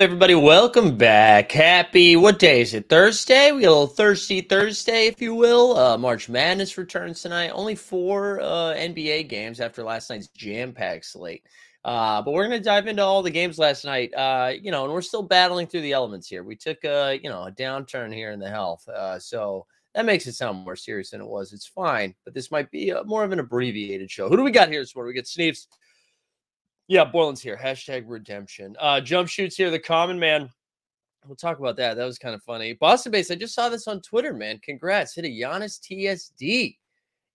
Everybody? Welcome back. Happy, what day is it? Thursday? We got a little thirsty Thursday, if you will. Uh, March Madness returns tonight. Only four uh, NBA games after last night's jam packed slate. Uh, but we're going to dive into all the games last night. Uh, you know, and we're still battling through the elements here. We took a, you know, a downturn here in the health. Uh, so that makes it sound more serious than it was. It's fine, but this might be a, more of an abbreviated show. Who do we got here this morning? We got Sneeves. Yeah, Borland's here. Hashtag redemption. Uh, jump shoots here. The common man. We'll talk about that. That was kind of funny. Boston base. I just saw this on Twitter, man. Congrats. Hit a Giannis TSD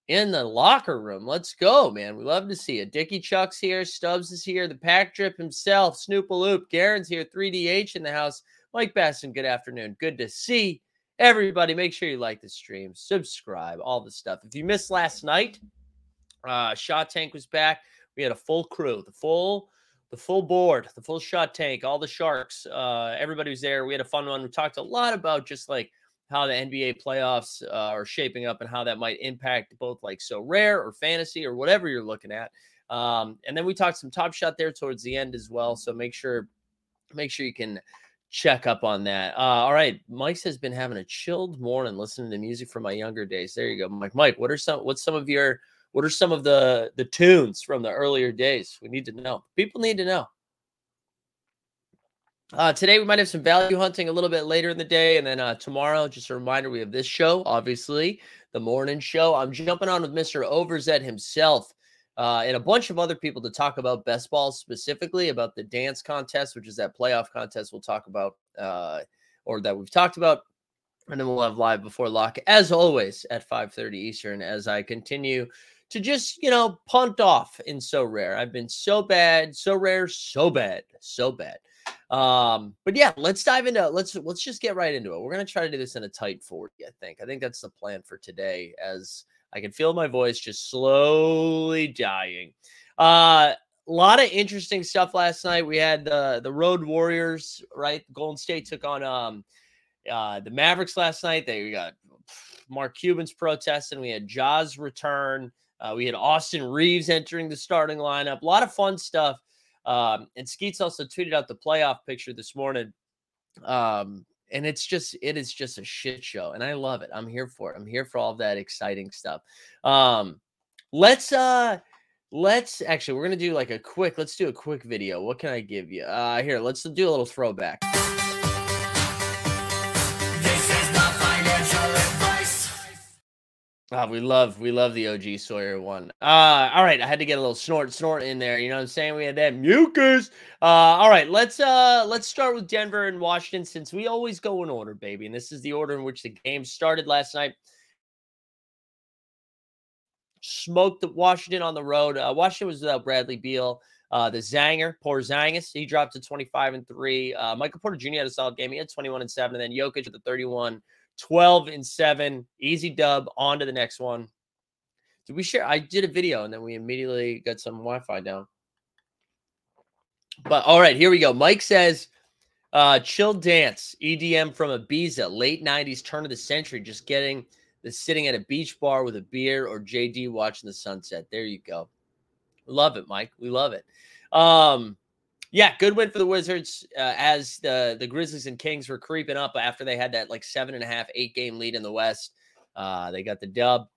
in the locker room. Let's go, man. We love to see it. Dickie Chuck's here. Stubbs is here. The pack drip himself. Snoopaloop. Garen's here. 3DH in the house. Mike Basson, good afternoon. Good to see everybody. Make sure you like the stream, subscribe, all the stuff. If you missed last night, uh, Shot Tank was back. We had a full crew, the full, the full board, the full shot tank, all the sharks. Uh, everybody was there. We had a fun one. We talked a lot about just like how the NBA playoffs uh, are shaping up and how that might impact both like Sorare or fantasy or whatever you're looking at. Um, and then we talked some top shot there towards the end as well. So make sure, make sure you can check up on that. Uh, all right, Mike's has been having a chilled morning listening to music from my younger days. There you go, Mike. Mike, what are some what's some of your what are some of the the tunes from the earlier days? We need to know. People need to know. Uh, today we might have some value hunting a little bit later in the day, and then uh, tomorrow, just a reminder, we have this show, obviously the morning show. I'm jumping on with Mr. Overzet himself uh, and a bunch of other people to talk about best ball specifically about the dance contest, which is that playoff contest we'll talk about uh, or that we've talked about, and then we'll have live before lock as always at 5:30 Eastern as I continue to just you know punt off in Sorare. I've been so bad, Sorare, so bad, so bad. Um, but yeah, let's dive into let's let's just get right into it. We're gonna try to do this in a tight 40, I think. I think that's the plan for today, as I can feel my voice just slowly dying. Uh a lot of interesting stuff last night. We had the the Road Warriors, right? Golden State took on um uh the Mavericks last night. They got Mark Cuban's protest, and we had Ja's return. Uh, we had Austin Reaves entering the starting lineup. A lot of fun stuff. Um, and Skeets also tweeted out the playoff picture this morning. Um, and it's just it is just a shit show. And I love it. I'm here for it. I'm here for all that exciting stuff. Um, let's uh let's actually we're gonna do like a quick let's do a quick video. What can I give you? Uh here, let's do a little throwback. Ah, we love we love the OG Sawyer one. Uh all right, I had to get a little snort snort in there. You know what I'm saying? We had that mucus. Uh all right, let's uh let's start with Denver and Washington since we always go in order, baby. And this is the order in which the game started last night. Smoked Washington on the road. Uh, Washington was without Bradley Beal. Uh, the Zanger, poor Zangus, he dropped to 25 and 3. Uh, Michael Porter Jr. had a solid game. He had 21 and 7. And then Jokic at the 31 12 and 7 easy dub on to the next one did we share i did a video and then we immediately got some wi-fi down But all right, here we go. Mike says, uh, chill dance, EDM from Ibiza, late 90s, turn of the century, just getting the sitting at a beach bar with a beer or JD watching the sunset. There you go. Love it, Mike. We love it. Um, yeah, good win for the Wizards uh, as the the Grizzlies and Kings were creeping up after they had that like seven and a half, eight game lead in the West. Uh, they got the dub.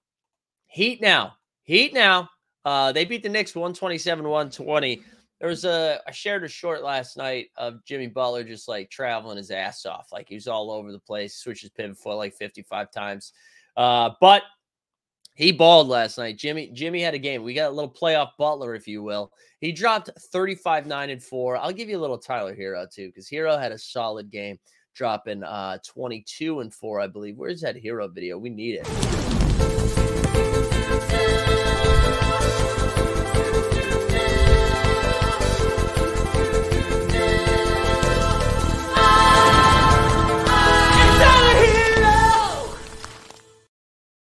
Heat now, Heat now. Uh, they beat the Knicks 127 120. There was a, I shared a short last night of Jimmy Butler just like traveling his ass off. Like he was all over the place, switches pivot foot like 55 times. Uh, but he balled last night. Jimmy Jimmy had a game. We got a little playoff Butler, if you will. He dropped 35, 9, and 4. I'll give you a little Tyler Herro too, because Herro had a solid game, dropping uh 22 and 4, I believe. Where's that Herro video? We need it.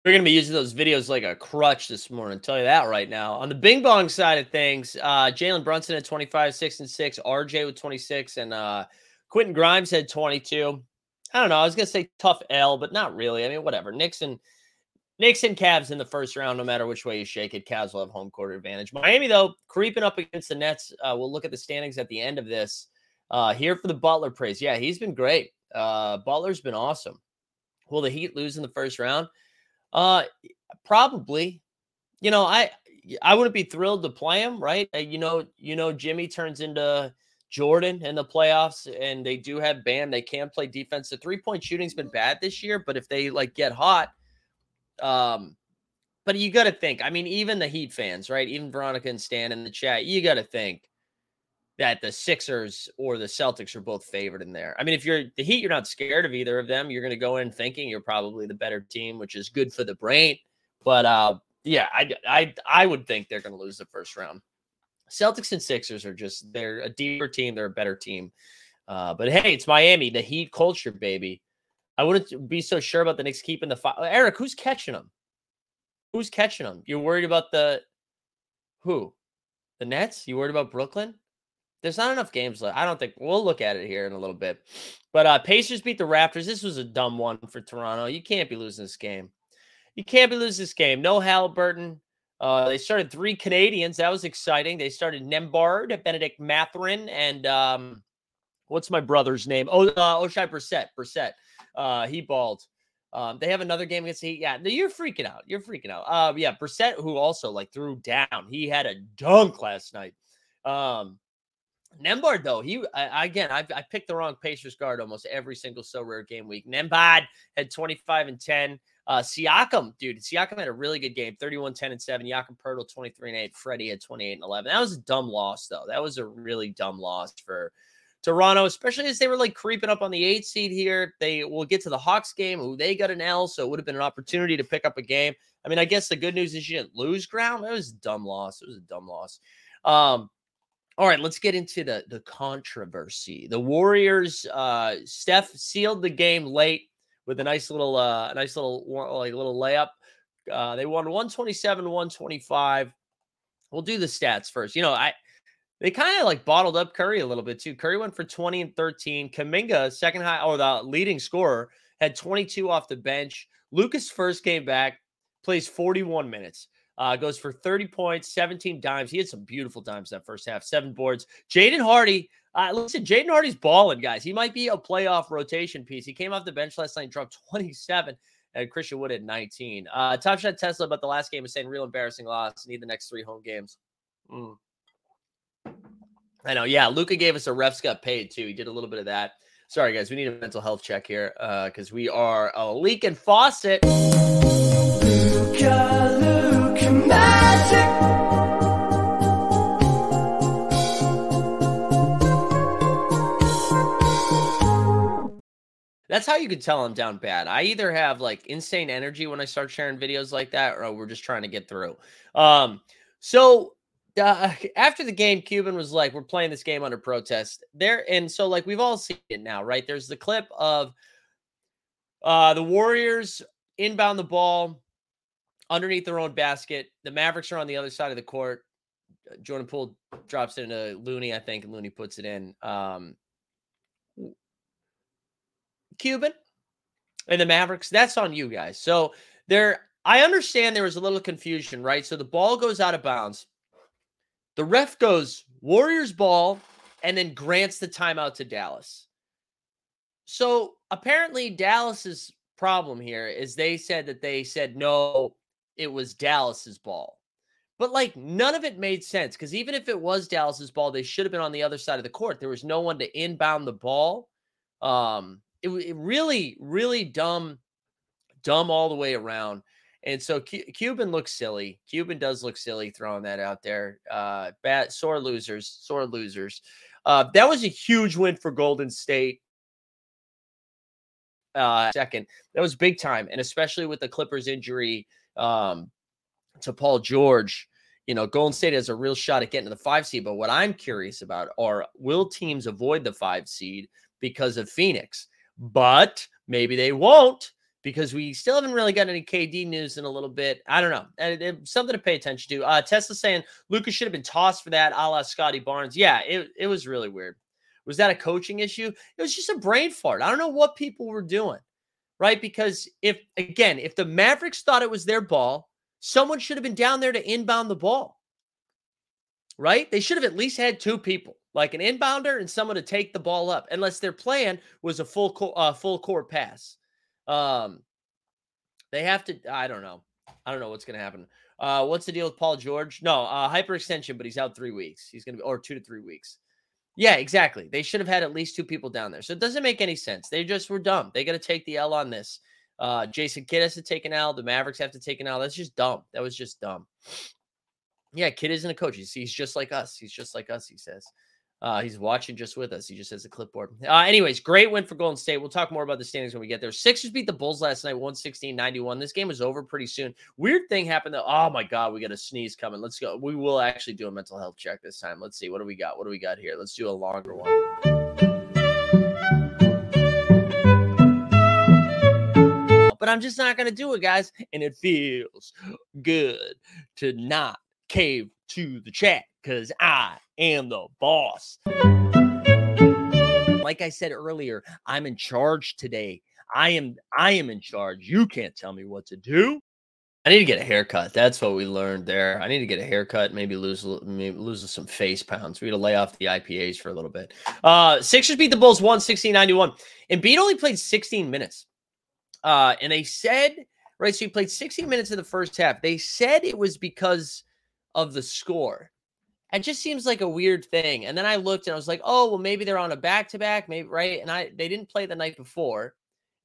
We're going to be using those videos like a crutch this morning. I'll tell you that right now. On the Bing Bong side of things, uh, Jalen Brunson at 25, 6 and 6, RJ with 26, and uh, Quentin Grimes had 22. I don't know. I was going to say tough L, but not really. I mean, whatever. Nixon. Nixon Cavs in the first round, no matter which way you shake it. Cavs will have home court advantage. Miami, though, creeping up against the Nets. Uh, we'll look at the standings at the end of this. Uh, here for the Butler praise. Yeah, he's been great. Uh, Butler's been awesome. Will the Heat lose in the first round? Uh, probably. You know, I I wouldn't be thrilled to play him, right? Uh, you know, you know, Jimmy turns into Jordan in the playoffs, and they do have Bam. They can play defense. The three point shooting's been bad this year, but if they like get hot, um, but you got to think. I mean, even the Heat fans, right? Even Veronica and Stan in the chat, you got to think that the Sixers or the Celtics are both favored in there. I mean, if you're the Heat, you're not scared of either of them. You're going to go in thinking you're probably the better team, which is good for the brain. But uh, yeah, I I I would think they're going to lose the first round. Celtics and Sixers are just they're a deeper team. They're a better team. Uh, but hey, it's Miami, the Heat culture, baby. I wouldn't be so sure about the Knicks keeping the five. Eric, who's catching them? Who's catching them? You're worried about the who? The Nets? You worried about Brooklyn? There's not enough games left. I don't think we'll look at it here in a little bit. But uh Pacers beat the Raptors. This was a dumb one for Toronto. You can't be losing this game. You can't be losing this game. No Halliburton. Uh, they started three Canadians. That was exciting. They started Nembhard, Benedict Mathurin, and um, what's my brother's name? Oh, uh, Oshae Brissett. Brissett. Uh, he balled. Um, they have another game against the Heat. Yeah, you're freaking out. You're freaking out. Uh, yeah, Brissett, who also like threw down. He had a dunk last night. Um, Nembhard, though, he I, again, I, I picked the wrong Pacers guard almost every single Sorare game week. Nembhard had 25 and 10. Uh, Siakam, dude, Siakam had a really good game 31, 10, and 7. Jakob Poeltl, 23 and 8. Freddie had 28 and 11. That was a dumb loss, though. That was a really dumb loss for Toronto, especially as they were like creeping up on the eight seed here. They will get to the Hawks game, they got an L, so it would have been an opportunity to pick up a game. I mean, I guess the good news is you didn't lose ground. That was a dumb loss. It was a dumb loss. Um, all right, let's get into the the controversy. The Warriors, uh, Steph sealed the game late with a nice little, uh, a nice little like little layup. Uh, they won 127 125. We'll do the stats first. You know, I they kind of like bottled up Curry a little bit too. Curry went for 20 and 13. Kuminga, second high or the leading scorer, had 22 off the bench. Luka's first came back, plays 41 minutes. Uh, goes for 30 points, 17 dimes. He had some beautiful dimes that first half, seven boards. Jaden Hardy, uh, listen, Jaden Hardy's balling, guys. He might be a playoff rotation piece. He came off the bench last night, dropped 27, and Christian Wood at 19. Uh, Top Shot Tesla about the last game is saying real embarrassing loss. Need the next three home games. Mm. I know. Yeah, Luka gave us a refs got paid too. He did a little bit of that. Sorry, guys. We need a mental health check here because uh, we are a leak leaking faucet. Luka magic. That's how you could tell I'm down bad. I either have like insane energy when I start sharing videos like that, or we're just trying to get through. Um, so uh, after the game, Cuban was like, "We're playing this game under protest." There, and so like we've all seen it now, right? There's the clip of uh, the Warriors inbound the ball underneath their own basket. The Mavericks are on the other side of the court. Jordan Poole drops it into Looney, I think, and Looney puts it in. Um, Cuban and the Mavericks, that's on you guys. So there, I understand there was a little confusion, right? So the ball goes out of bounds. The ref goes Warriors ball and then grants the timeout to Dallas. So apparently, Dallas's problem here is they said that they said no, it was Dallas's ball. But like none of it made sense because even if it was Dallas's ball, they should have been on the other side of the court. There was no one to inbound the ball. Um, it, it really, really dumb, dumb all the way around. And so Cuban looks silly. Cuban does look silly throwing that out there. Uh, bad, sore losers, sore losers. Uh, that was a huge win for Golden State. Uh, second, that was big time, and especially with the Clippers injury um, to Paul George, you know, Golden State has a real shot at getting to the five seed. But what I'm curious about are will teams avoid the five seed because of Phoenix? But maybe they won't because we still haven't really got any KD news in a little bit. I don't know. And something to pay attention to. Uh, Tesla saying Luka's should have been tossed for that, a la Scottie Barnes. Yeah, it, it was really weird. Was that a coaching issue? It was just a brain fart. I don't know what people were doing, right? Because if, again, if the Mavericks thought it was their ball, someone should have been down there to inbound the ball, right? They should have at least had two people, like an inbounder and someone to take the ball up, unless their plan was a full, co- uh, full court pass. Um, they have to. I don't know. I don't know what's going to happen. Uh, what's the deal with Paul George? No, uh, hyperextension, but he's out three weeks. He's going to be or two to three weeks. Yeah, exactly. They should have had at least two people down there. So it doesn't make any sense. They just were dumb. They got to take the L on this. Uh, Jason Kidd has to take an L. The Mavericks have to take an L. That's just dumb. That was just dumb. Yeah, Kidd isn't a coach. He's, he's just like us. He's just like us, he says. Uh, he's watching just with us. He just has a clipboard. Uh, anyways, great win for Golden State. We'll talk more about the standings when we get there. Sixers beat the Bulls last night, 116 91. This game was over pretty soon. Weird thing happened though. Oh my God, we got a sneeze coming. Let's go. We will actually do a mental health check this time. Let's see. What do we got? What do we got here? Let's do a longer one. But I'm just not going to do it, guys. And it feels good to not cave to the chat because I am the boss. Like I said earlier, I'm in charge today. I am I am in charge. You can't tell me what to do. I need to get a haircut. That's what we learned there. I need to get a haircut, maybe lose maybe lose some face pounds. We got to lay off the IPAs for a little bit. Uh Sixers beat the Bulls 116-91. And Embiid only played 16 minutes. Uh and they said, right, so he played 16 minutes in the first half. They said it was because of the score. It just seems like a weird thing. And then I looked and I was like, oh, well, maybe they're on a back to back, maybe right. And I they didn't play the night before.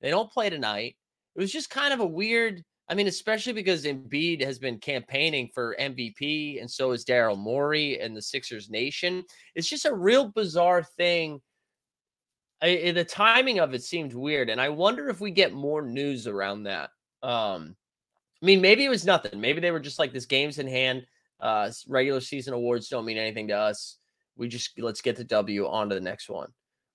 They don't play tonight. It was just kind of a weird. I mean, especially because Embiid has been campaigning for MVP, and so is Daryl Morey and the Sixers Nation. It's just a real bizarre thing. I, the timing of it seemed weird, and I wonder if we get more news around that. Um, I mean, maybe it was nothing. Maybe they were just like this game's in hand uh, regular season awards don't mean anything to us. We just let's get the W on to the next one.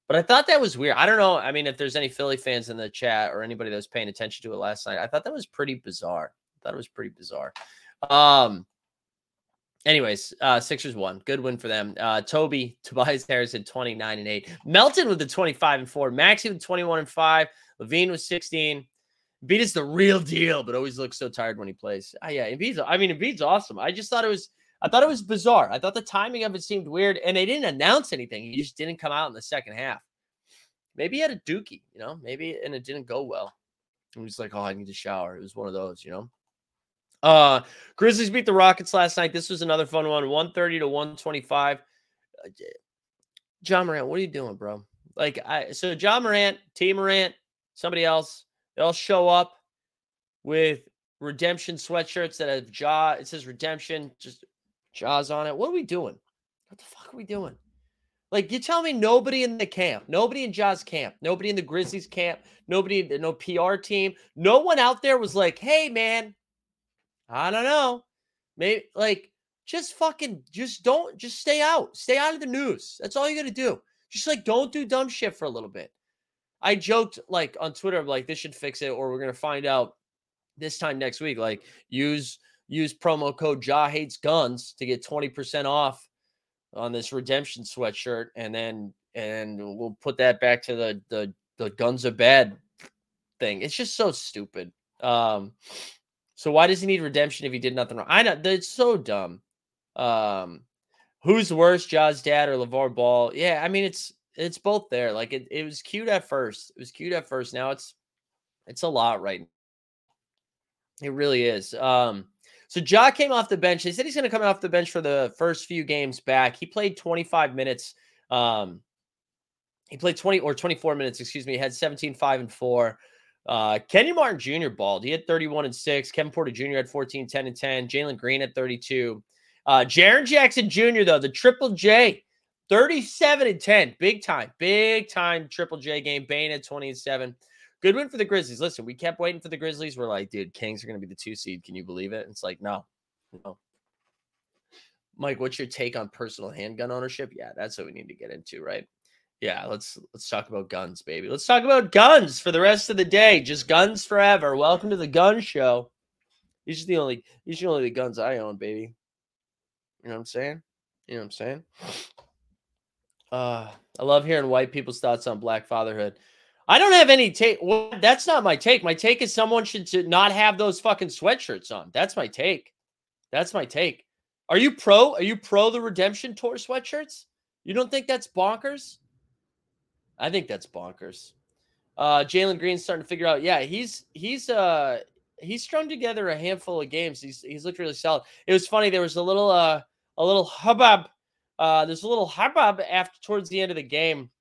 But I thought that was weird. I don't know. I mean, if there's any Philly fans in the chat or anybody that was paying attention to it last night, I thought that was pretty bizarre. I thought it was pretty bizarre. Um, anyways, uh, Sixers won. Good win for them. Uh, Toby, Tobias Harris had 29 and 8. Melton with the 25 and 4. Maxey with 21 and 5. LaVine was 16. Embiid is the real deal, but always looks so tired when he plays. Ah, yeah, Embiid's. I mean, Embiid's awesome. I just thought it was. I thought it was bizarre. I thought the timing of it seemed weird, and they didn't announce anything. He just didn't come out in the second half. Maybe he had a dookie, you know. Maybe and it didn't go well. He was like, "Oh, I need to shower." It was one of those, you know. Uh, Grizzlies beat the Rockets last night. This was another fun one, one thirty to one twenty five. John Morant, what are you doing, bro? Like, I so John Morant, T Morant, somebody else They'll show up with redemption sweatshirts that have jaw. It says redemption, just jaws on it. What are we doing? What the fuck are we doing? Like you tell me nobody in the camp, nobody in Ja's camp, nobody in the Grizzlies camp, nobody, in the no PR team, no one out there was like, hey man, I don't know. Maybe like just fucking just don't just stay out. Stay out of the news. That's all you gotta do. Just like don't do dumb shit for a little bit. I joked like on Twitter, like this should fix it, or we're gonna find out this time next week. Like use use promo code Ja Hates Guns to get 20% off on this redemption sweatshirt, and then and we'll put that back to the the the guns are bad thing. It's just so stupid. Um, so why does he need redemption if he did nothing wrong? I know it's so dumb. Um, who's worse, Ja's dad or LeVar Ball? Yeah, I mean it's it's both there. Like it, it was cute at first. It was cute at first. Now it's it's a lot right. It really is. Um, so Ja came off the bench. They said he's going to come off the bench for the first few games back. He played 25 minutes. Um, he played 20 or 24 minutes, excuse me. He had 17, 5, and 4. Uh, Kenyon Martin Jr. balled. He had 31 and 6. Kevin Porter Jr. had 14, 10, and 10. Jalen Green at 32. Uh, Jaren Jackson Jr., though, the triple J, 37 and 10. Big time, big time triple J game. Bane at 20 and 7. Good win for the Grizzlies. Listen, we kept waiting for the Grizzlies. We're like, dude, Kings are going to be the two seed. Can you believe it? It's like, no, no. Mike, what's your take on personal handgun ownership? Yeah, that's what we need to get into, right? Yeah, let's let's talk about guns, baby. Let's talk about guns for the rest of the day. Just guns forever. Welcome to the gun show. These are the only these are the only guns I own, baby. You know what I'm saying? You know what I'm saying? Uh, I love hearing white people's thoughts on black fatherhood. I don't have any take. Well, that's not my take. My take is someone should not have those fucking sweatshirts on. That's my take. That's my take. Are you pro? Are you pro the redemption tour sweatshirts? You don't think that's bonkers? I think that's bonkers. Uh, Jalen Green's starting to figure out. Yeah, he's he's uh he's strung together a handful of games. He's he's looked really solid. It was funny. There was a little uh a little hubbub. Uh, there's a little hubbub after towards the end of the game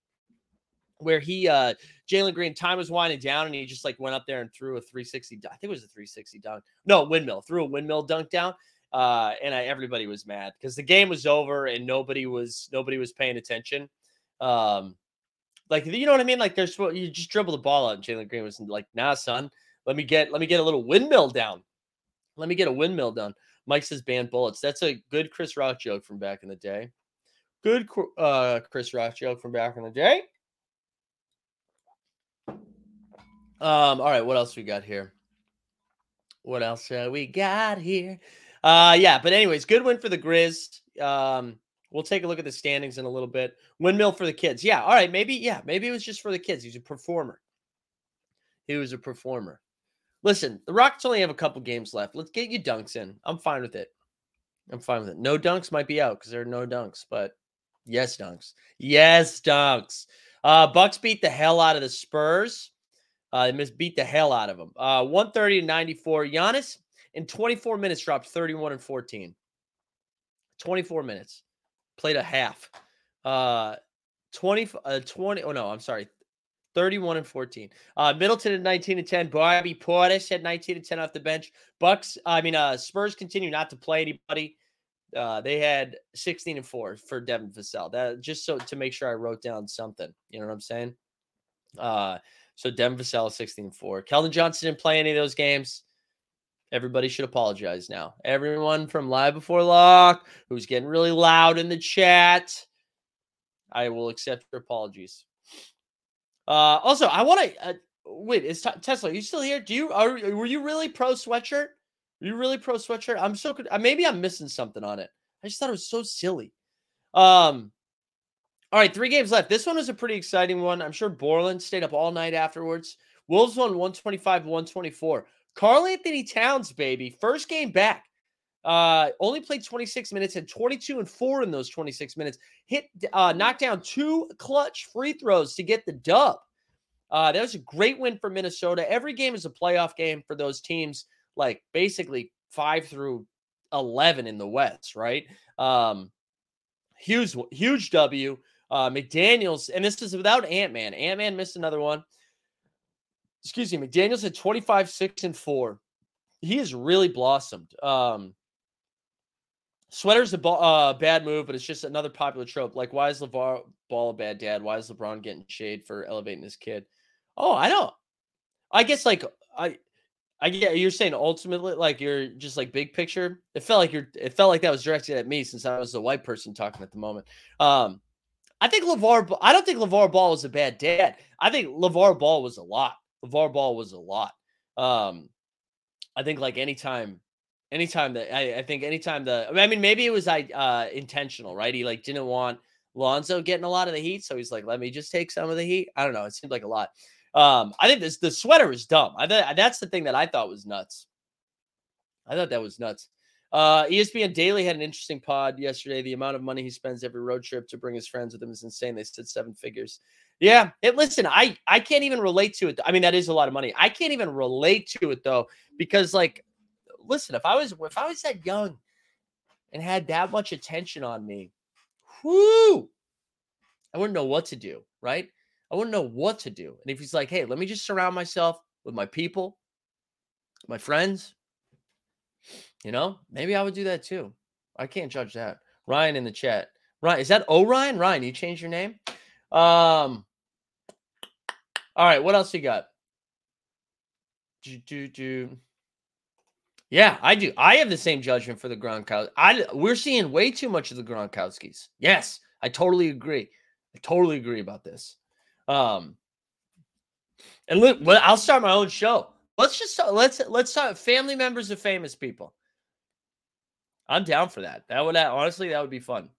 where he uh Jalen Green time was winding down and he just like went up there and threw a 360. I think it was a 360 dunk. No windmill. Threw a windmill dunk down. Uh, and I, everybody was mad because the game was over and nobody was nobody was paying attention. Um, like you know what I mean? Like there's you just dribble the ball out. And Jalen Green was like, "Nah, son, let me get let me get a little windmill down. Let me get a windmill down." Mike says, "Ban bullets." That's a good Chris Rock joke from back in the day. Good uh, Chris Rock from back in the day. Um, all right, what else we got here? What else uh, we got here? Uh, yeah, but anyways, good win for the Grizz. Um, We'll take a look at the standings in a little bit. Windmill for the kids. Yeah. All right. Maybe, yeah. Maybe it was just for the kids. He's a performer. He was a performer. Listen, the Rockets only have a couple games left. Let's get you dunks in. I'm fine with it. I'm fine with it. No dunks might be out because there are no dunks, but yes, dunks. Yes, dunks. Uh, Bucks beat the hell out of the Spurs. Uh, they missed beat the hell out of them. Uh, 130 to 94. Giannis in 24 minutes dropped 31 and 14. 24 minutes played a half. Uh 20 uh 20 oh no, I'm sorry. 31 and 14. Uh Middleton at 19 and 10. Bobby Portis had 19 and 10 off the bench. Bucks, I mean uh Spurs continue not to play anybody. Uh they had 16 and 4 for Devin Vassell. That just so to make sure I wrote down something. You know what I'm saying? Uh so Devin Vassell 16 and 4. Keldon Johnson didn't play any of those games. Everybody should apologize now. Everyone from Live Before Lock who's getting really loud in the chat, I will accept your apologies. Uh, also, I want to uh, wait. Is t- Tesla? Are you still here? Do you are were you really pro sweatshirt? Were you really pro sweatshirt? I'm so uh, maybe I'm missing something on it. I just thought it was so silly. Um, all right, three games left. This one was a pretty exciting one. I'm sure Borland stayed up all night afterwards. Wolves won 125 124. Karl-Anthony Towns, baby, first game back. Uh, only played 26 minutes, had 22 and four in those 26 minutes. Hit, uh, knocked down two clutch free throws to get the dub. Uh, that was a great win for Minnesota. Every game is a playoff game for those teams, like basically five through 11 in the West, right? Um, huge, huge W. Uh, McDaniels, and this is without Ant Man. Ant Man missed another one excuse me, McDaniels had 25, 6, and 4. He has really blossomed. Um, Sweater's a uh, bad move, but it's just another popular trope. Like, why is LeVar Ball a bad dad? Why is LeBron getting shade for elevating his kid? Oh, I don't. I guess like I, I get you're saying ultimately like you're just like big picture. It felt like you're. It felt like that was directed at me since I was the white person talking at the moment. Um, I think LeVar. I don't think LeVar Ball was a bad dad. I think LeVar Ball was a lot. LeVar Ball was a lot. Um, I think like anytime Anytime that I, I think anytime the I mean maybe it was I uh intentional, right? He like didn't want Lonzo getting a lot of the heat, so he's like, let me just take some of the heat. I don't know. It seemed like a lot. Um, I think this the sweater is dumb. I th- that's the thing that I thought was nuts. I thought that was nuts. Uh, ESPN Daily had an interesting pod yesterday. The amount of money he spends every road trip to bring his friends with him is insane. They said seven figures. Yeah, it, listen, I I can't even relate to it. I mean, that is a lot of money. I can't even relate to it though, because like, listen, if I was if I was that young and had that much attention on me, whoo, I wouldn't know what to do, right? I wouldn't know what to do. And if he's like, hey, let me just surround myself with my people, my friends, you know, maybe I would do that too. I can't judge that. Ryan in the chat. Ryan, is that Orion? Ryan, Ryan, you changed your name? Um, all right, what else you got? Do, do, do. Yeah, I do. I have the same judgment for the Gronkowski. I we're seeing way too much of the Gronkowskis. Yes, I totally agree. I totally agree about this. Um, and look, I'll start my own show. Let's just let's let's start family members of famous people. I'm down for that. That would honestly that would be fun.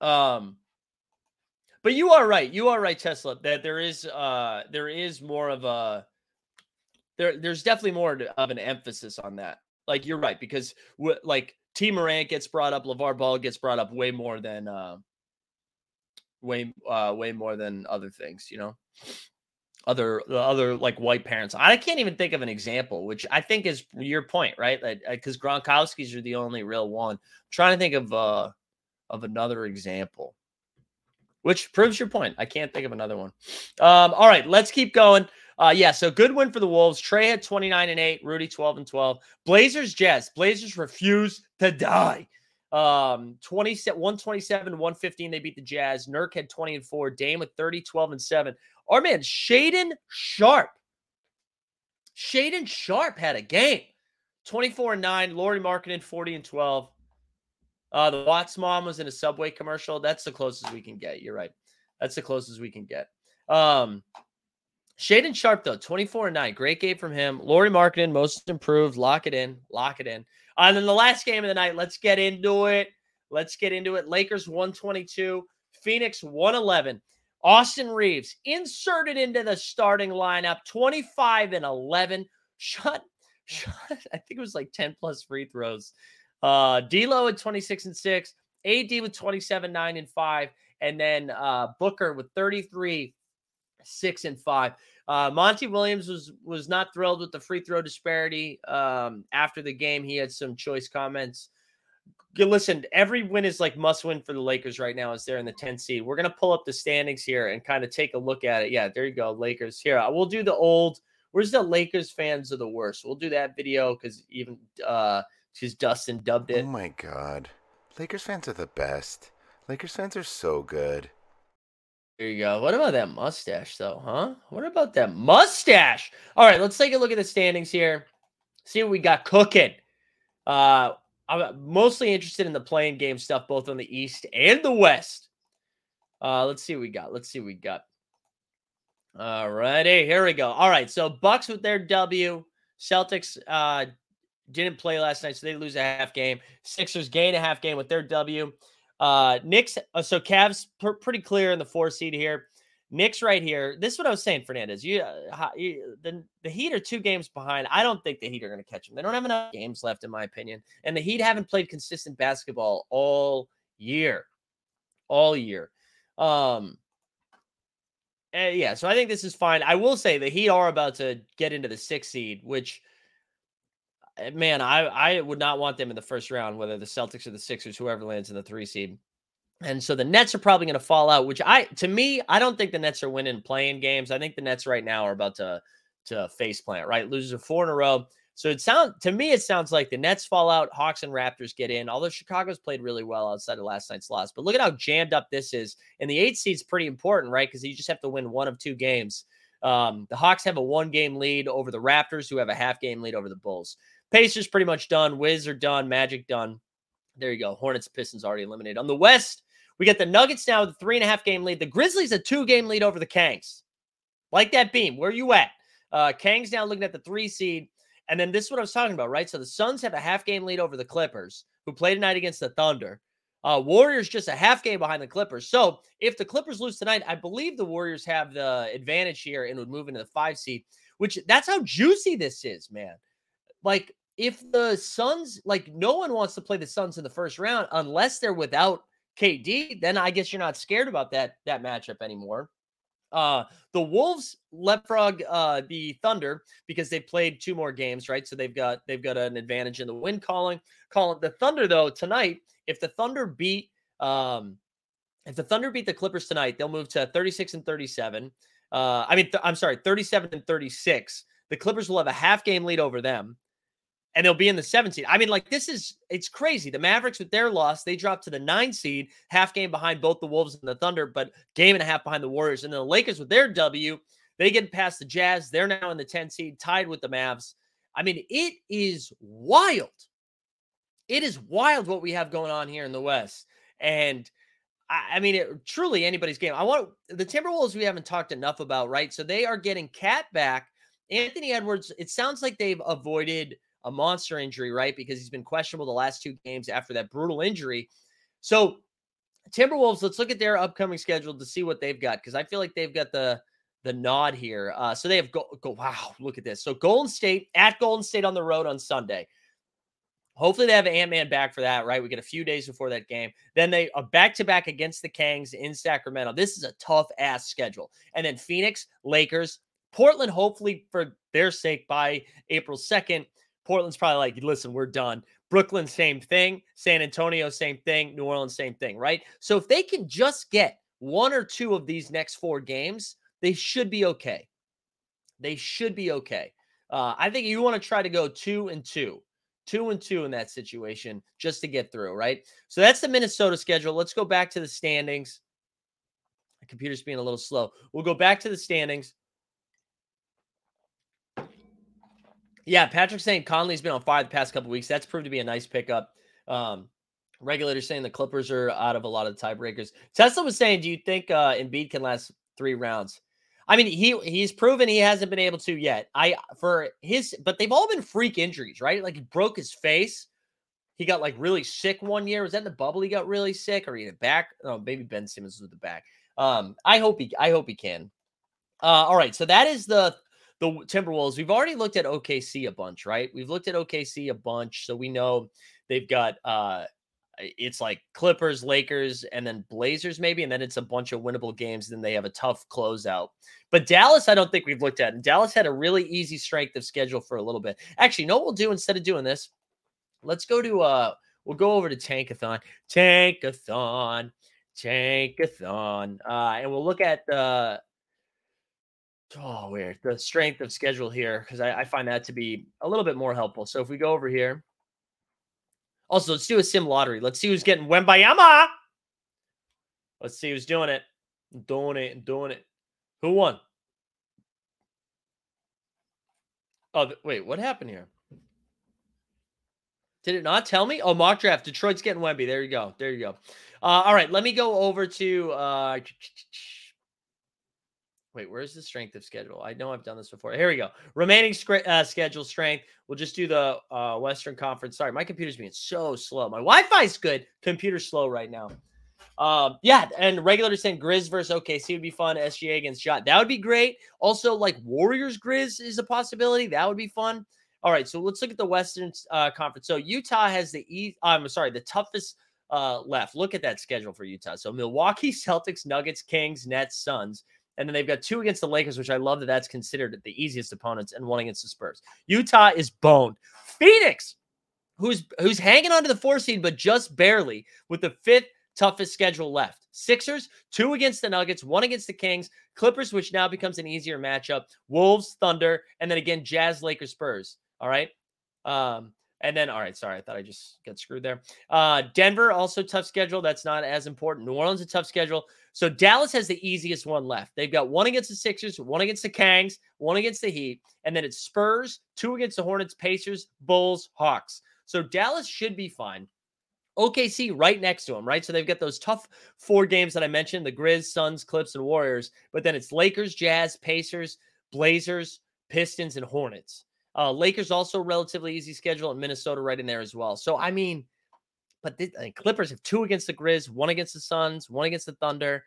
Um, but you are right. You are right, Tesla. That there is uh there is more of a there there's definitely more of an emphasis on that. Like you're right because w- like T Morant gets brought up, LeVar Ball gets brought up way more than uh way uh way more than other things, you know. Other the other like white parents. I can't even think of an example, which I think is your point, right? Because Gronkowski's are the only real one. I'm trying to think of uh of another example, which proves your point. I can't think of another one. Um, all right, let's keep going. Uh, yeah, so good win for the Wolves. Trey had 29 and 8, Rudy 12 and 12. Blazers, Jazz. Blazers refuse to die. Um, 20, 127, 115, they beat the Jazz. Nurk had 20 and 4. Dame with 30, 12 and 7. Our man, Shaedon Sharpe. Shaedon Sharpe had a game. 24 and 9. Lauri Markkanen, 40 and 12. Uh, the Watts mom was in a Subway commercial. That's the closest we can get. You're right. That's the closest we can get. Um, Shaedon Sharpe, though, 24 and 9. Great game from him. Lauri Markkanen, most improved. Lock it in. Lock it in. Uh, and then the last game of the night, let's get into it. Let's get into it. Lakers 122, Phoenix 111. Austin Reaves inserted into the starting lineup, 25 and 11. Shot, shot, I think it was like 10 plus free throws. Uh, D'Lo at 26 and 6, AD with 27, 9 and 5, and then uh, Booker with 33, 6 and 5. Uh, Monty Williams was was not thrilled with the free throw disparity. Um, after the game, he had some choice comments. Listen, every win is like must win for the Lakers right now as they're in the 10th seed. We're gonna pull up the standings here and kind of take a look at it. Yeah, there you go, Lakers. Here, we'll do the old. Where's the Lakers fans are the worst? We'll do that video because even uh, because Dustin dubbed it. Oh my god, Lakers fans are the best. Lakers fans are so good. There you go. What about that mustache, though, huh? What about that mustache? All right, let's take a look at the standings here. See what we got cooking. Uh, I'm mostly interested in the playing game stuff, both on the East and the West. Uh, let's see what we got. Let's see what we got. All righty, here we go. All right, so Bucks with their W. Celtics uh, didn't play last night, so they lose a half game. Sixers gain a half game with their W. Uh, Knicks, uh, so Cavs pr- pretty clear in the four seed here. Knicks right here. This is what I was saying, Fernandez. You, uh, you the the Heat are two games behind. I don't think the Heat are going to catch them. They don't have enough games left, in my opinion. And the Heat haven't played consistent basketball all year, all year. Um, uh, yeah, so I think this is fine. I will say the Heat are about to get into the sixth seed, which Eh, man, I I would not want them in the first round, whether the Celtics or the Sixers, whoever lands in the three seed. And so the Nets are probably going to fall out, which I to me, I don't think the Nets are winning playing games. I think the Nets right now are about to to face plant, right? Loses a four in a row. So it sounds to me, it sounds like the Nets fall out, Hawks and Raptors get in. Although Chicago's played really well outside of last night's loss, but look at how jammed up this is. And the eight seed's pretty important, right? Because you just have to win one of two games. Um, the Hawks have a one game lead over the Raptors, who have a half game lead over the Bulls. Pacers pretty much done. Wiz are done. Magic done. There you go. Hornets, Pistons already eliminated. On the West, we got the Nuggets now with a three and a half game lead. The Grizzlies a two game lead over the Kangs. Like that beam. Where are you at? Uh, Kangs now looking at the three seed. And then this is what I was talking about, right? So the Suns have a half game lead over the Clippers, who play tonight against the Thunder. Uh, Warriors just a half game behind the Clippers. So if the Clippers lose tonight, I believe the Warriors have the advantage here and would move into the five seed, which that's how juicy this is, man. Like if the Suns, like no one wants to play the Suns in the first round unless they're without KD, then I guess you're not scared about that that matchup anymore. Uh, the Wolves leapfrog uh, the Thunder because they played two more games, right? So they've got they've got an advantage in the win calling. Calling the Thunder though tonight. If the Thunder beat um, if the Thunder beat the Clippers tonight, they'll move to 36 and 37. Uh, I mean, th- I'm sorry, 37 and 36. The Clippers will have a half game lead over them and they'll be in the 17. I mean, like this is it's crazy. The Mavericks with their loss, they dropped to the nine seed, half game behind both the Wolves and the Thunder, but game and a half behind the Warriors. And then the Lakers with their W, they get past the Jazz. They're now in the 10 seed, tied with the Mavs. I mean, it is wild. It is wild what we have going on here in the West. And I, I mean, it, truly anybody's game. I want the Timberwolves we haven't talked enough about, right? So they are getting KAT back. Anthony Edwards, it sounds like they've avoided a monster injury, right? Because he's been questionable the last two games after that brutal injury. So, Timberwolves, let's look at their upcoming schedule to see what they've got because I feel like they've got the the nod here. Uh, so they have go, go wow, look at this. So Golden State at Golden State on the road on Sunday. Hopefully they have Ant Man back for that, right? We get a few days before that game. Then they are back to back against the Kangs in Sacramento. This is a tough ass schedule. And then Phoenix, Lakers, Portland, hopefully for their sake by April 2nd. Portland's probably like, listen, we're done. Brooklyn, same thing. San Antonio, same thing. New Orleans, same thing, right? So if they can just get one or two of these next four games, they should be okay. They should be okay. Uh, I think you want to try to go two and two, two and two in that situation just to get through, right? So that's the Minnesota schedule. Let's go back to the standings. The computer's being a little slow. We'll go back to the standings. Yeah, Patrick saying Conley's been on fire the past couple weeks. That's proved to be a nice pickup. Um, regulators saying the Clippers are out of a lot of tiebreakers. Tesla was saying, do you think uh, Embiid can last three rounds? I mean, he he's proven he hasn't been able to yet. I for his, but they've all been freak injuries, right? Like he broke his face. He got like really sick one year. Was that in the bubble? He got really sick, or he had back? Oh, maybe Ben Simmons was with the back. Um, I hope he, I hope he can. Uh, all right, so that is the the Timberwolves, we've already looked at OKC a bunch, right? We've looked at OKC a bunch, so we know they've got uh it's like Clippers, Lakers, and then Blazers, maybe, and then it's a bunch of winnable games. Then they have a tough closeout. But Dallas, I don't think we've looked at. And Dallas had a really easy strength of schedule for a little bit. Actually, you know what we'll do instead of doing this? Let's go to uh we'll go over to Tankathon. Tankathon. Tankathon. Uh, and we'll look at the Oh, weird. The strength of schedule here, because I, I, find that to be a little bit more helpful. So if we go over here, also let's do a sim lottery. Let's see who's getting Wembanyama. Let's see who's doing it. Doing it, doing it. Who won? Oh, wait, what happened here? Did it not tell me? Oh, mock draft. Detroit's getting Wemby. There you go. There you go. Uh, all right, let me go over to. Uh, Wait, where's the strength of schedule? I know I've done this before. Here we go. Remaining uh, schedule strength. We'll just do the uh, Western Conference. Sorry, my computer's being so slow. My Wi-Fi's good. Computer's slow right now. Um, yeah, and regular saying Grizz versus OKC would be fun. SGA against Shot. That would be great. Also, like Warriors Grizz is a possibility. That would be fun. All right, so let's look at the Western uh, Conference. So Utah has the e. I'm sorry, the toughest uh, left. Look at that schedule for Utah. So Milwaukee, Celtics, Nuggets, Kings, Nets, Suns. And then they've got two against the Lakers, which I love that that's considered the easiest opponents, and one against the Spurs. Utah is boned. Phoenix, who's who's hanging on to the four seed, but just barely, with the fifth toughest schedule left. Sixers, two against the Nuggets, one against the Kings, Clippers, which now becomes an easier matchup, Wolves, Thunder, and then again, Jazz, Lakers, Spurs. All right. Um, and then, all right, sorry, I thought I just got screwed there. Uh, Denver also tough schedule. That's not as important. New Orleans a tough schedule. So Dallas has the easiest one left. They've got one against the Sixers, one against the Kangs, one against the Heat, and then it's Spurs, two against the Hornets, Pacers, Bulls, Hawks. So Dallas should be fine. OKC right next to them, right? So they've got those tough four games that I mentioned: the Grizz, Suns, Clips, and Warriors. But then it's Lakers, Jazz, Pacers, Blazers, Pistons, and Hornets. Uh, Lakers also relatively easy schedule, and Minnesota right in there as well. So I mean, but the uh, Clippers have two against the Grizz, one against the Suns, one against the Thunder,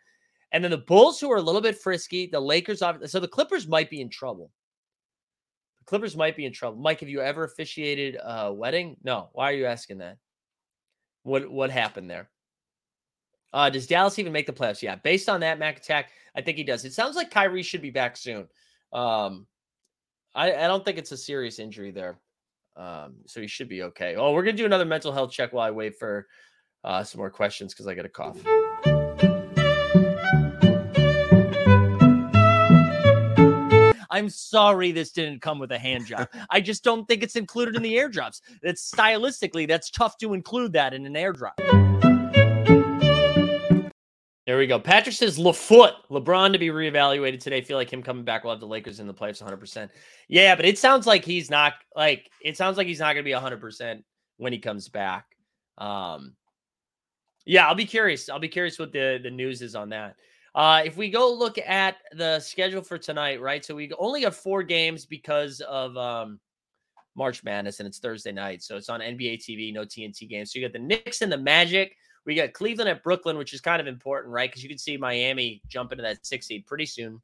and then the Bulls who are a little bit frisky. The Lakers, so the Clippers might be in trouble. The Clippers might be in trouble. Mike, have you ever officiated a wedding? No. Why are you asking that? What what happened there? Uh, does Dallas even make the playoffs? Yeah, based on that, Mac Attack, I think he does. It sounds like Kyrie should be back soon. Um, I, I don't think it's a serious injury there. Um, so he should be okay. Oh, we're gonna do another mental health check while I wait for uh, some more questions because I got a cough. I'm sorry this didn't come with a hand job. I just don't think it's included in the airdrops. That's stylistically, that's tough to include that in an airdrop. There we go. Patrick says LaFoot, LeBron to be reevaluated today. Feel like him coming back will have the Lakers in the playoffs 100%. Yeah, but it sounds like he's not like it sounds like he's not going to be 100% when he comes back. Um Yeah, I'll be curious. I'll be curious what the the news is on that. Uh if we go look at the schedule for tonight, right? So we only have 4 games because of um March Madness and it's Thursday night. So it's on NBA TV, no TNT games. So you got the Knicks and the Magic we got Cleveland at Brooklyn, which is kind of important, right? Because you can see Miami jump into that six seed pretty soon.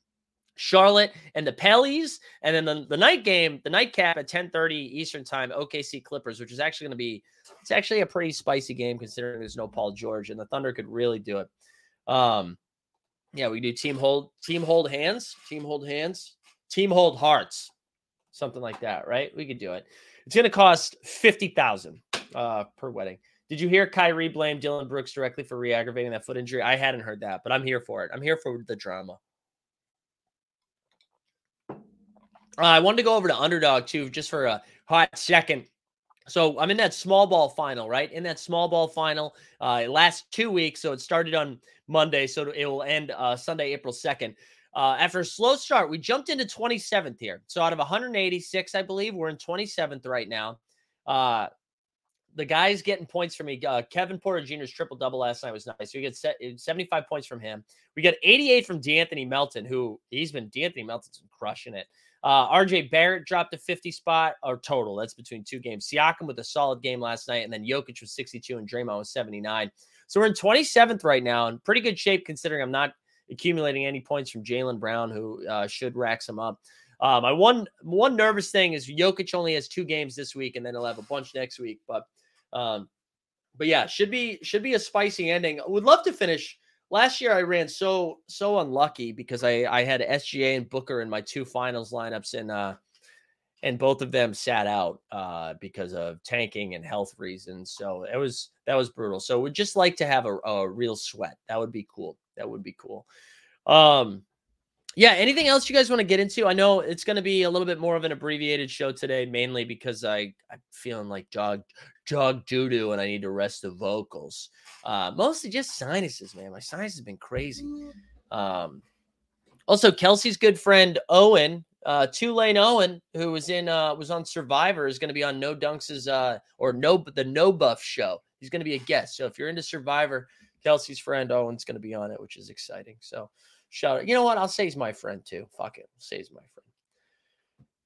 Charlotte and the Pellies, and then the, the night game, the nightcap at 10:30 Eastern time, OKC Clippers, which is actually going to be it's actually a pretty spicy game considering there's no Paul George and the Thunder could really do it. Um, yeah, we do team hold, team hold hands, team hold hands, team hold hearts, something like that, right? We could do it. It's going to cost fifty thousand uh, per wedding. Did you hear Kyrie blame Dillon Brooks directly for re-aggravating that foot injury? I hadn't heard that, but I'm here for it. I'm here for the drama. Uh, I wanted to go over to underdog too, just for a hot second. So I'm in that small ball final, right? In that small ball final, uh, last two weeks. So it started on Monday, so it will end uh, Sunday, April 2nd. Uh, after a slow start, we jumped into 27th here. So out of 186, I believe, we're in 27th right now. Uh, the guys getting points for me. Uh, Kevin Porter Jr.'s triple double last night was nice. So we get set, 75 points from him. We got 88 from De'Anthony Melton, who he's been De'Anthony Melton's been crushing it. Uh, RJ Barrett dropped a 50 spot or total. That's between two games. Siakam with a solid game last night, and then Jokic was 62 and Draymond was 79. So we're in 27th right now, in pretty good shape considering I'm not accumulating any points from Jaylen Brown, who uh, should rack some up. Uh, my one one nervous thing is Jokic only has two games this week, and then he'll have a bunch next week. But um, but yeah, should be should be a spicy ending. Would love to finish. Last year I ran so so unlucky because I I had SGA and Booker in my two finals lineups and uh and both of them sat out uh because of tanking and health reasons. So it was that was brutal. So would just like to have a, a real sweat. That would be cool. That would be cool. Um yeah, anything else you guys want to get into? I know it's going to be a little bit more of an abbreviated show today, mainly because I I'm feeling like jog jog doo doo and I need to rest the vocals. Uh, mostly just sinuses, man. My sinus has been crazy. Um, also, Kelsey's good friend Owen, uh, Tulane Owen, who was in uh, was on Survivor, is going to be on No Dunks's uh, or No the No Buff show. He's going to be a guest. So if you're into Survivor, Kelsey's friend Owen's going to be on it, which is exciting. So. Shout out. You know what? I'll say he's my friend too. Fuck it. I'll say he's my friend.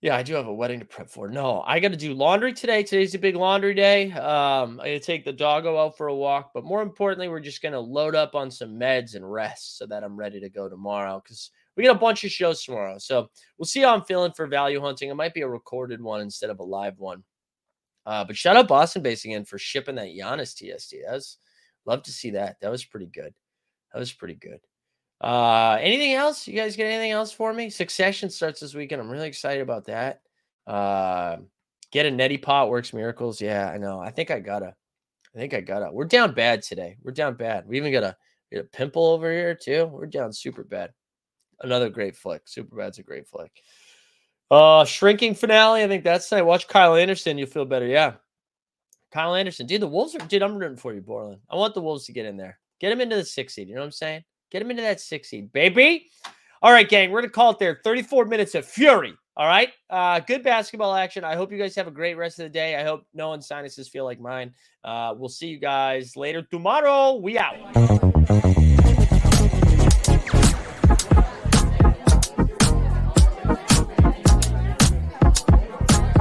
Yeah, I do have a wedding to prep for. No, I got to do laundry today. Today's a big laundry day. Um, I got to take the doggo out for a walk, but more importantly, we're just gonna load up on some meds and rest so that I'm ready to go tomorrow because we got a bunch of shows tomorrow. So we'll see how I'm feeling for value hunting. It might be a recorded one instead of a live one. Uh, but shout out Boston Base again for shipping that Giannis TST. That's love to see that. That was pretty good. That was pretty good. Uh, anything else? You guys get anything else for me? Succession starts this weekend. I'm really excited about that. Uh, get a neti pot works miracles. Yeah, I know. I think I gotta. I think I gotta. We're down bad today. We're down bad. We even got a, got a pimple over here too. We're down super bad. Another great flick. Super bad's a great flick. Uh, shrinking finale. I think that's I watch Kyle Anderson. You'll feel better. Yeah, Kyle Anderson. Dude, the Wolves are. Dude, I'm rooting for you, Borland. I want the Wolves to get in there. Get them into the six seed. You know what I'm saying? Get him into that six seed, baby. All right, gang, we're to call it there. 34 minutes of fury. All right. Uh, good basketball action. I hope you guys have a great rest of the day. I hope no one's sinuses feel like mine. Uh, we'll see you guys later tomorrow. We out.